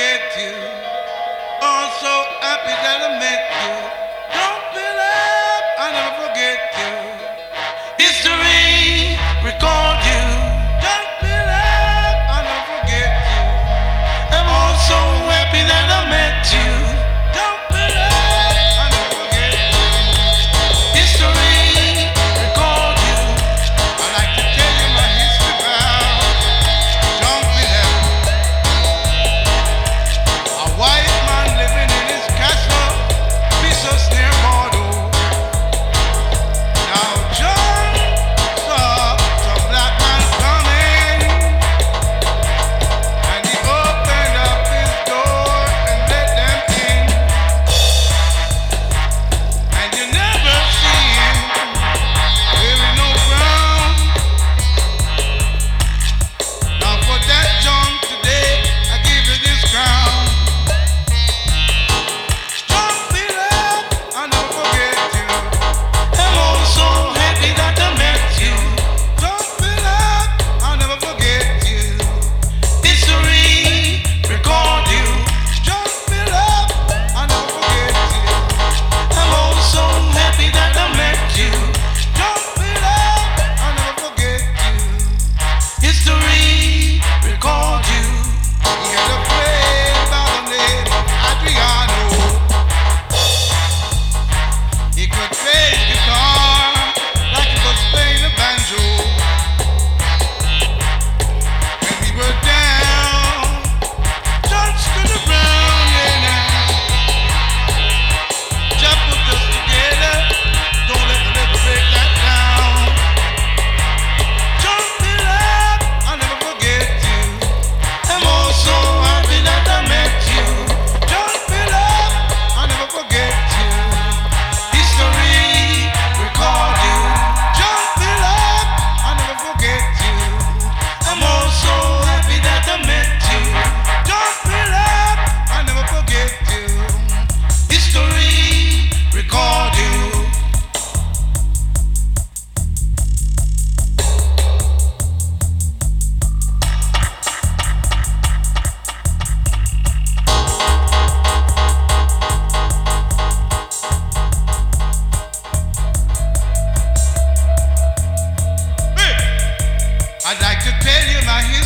forget you. Oh, so happy that I met you.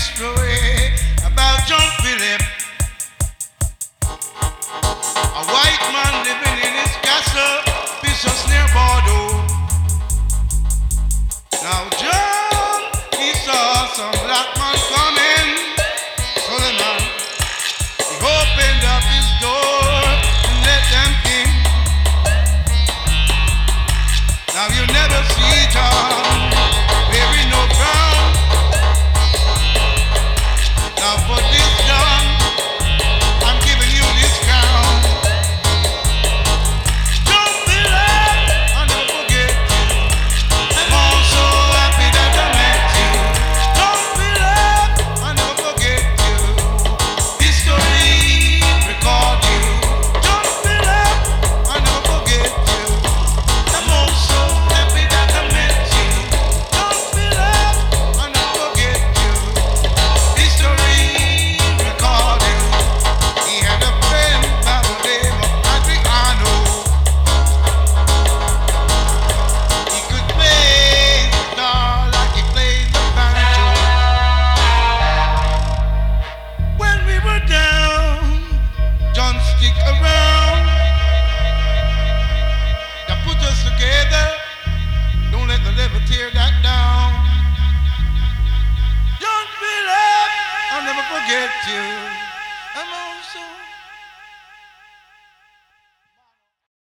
story about Jean Philippe, a white man living in his castle, near Bordeaux. Now Jean, he saw some black man coming, so man, he opened up his door and let them in. Now you never see Jean.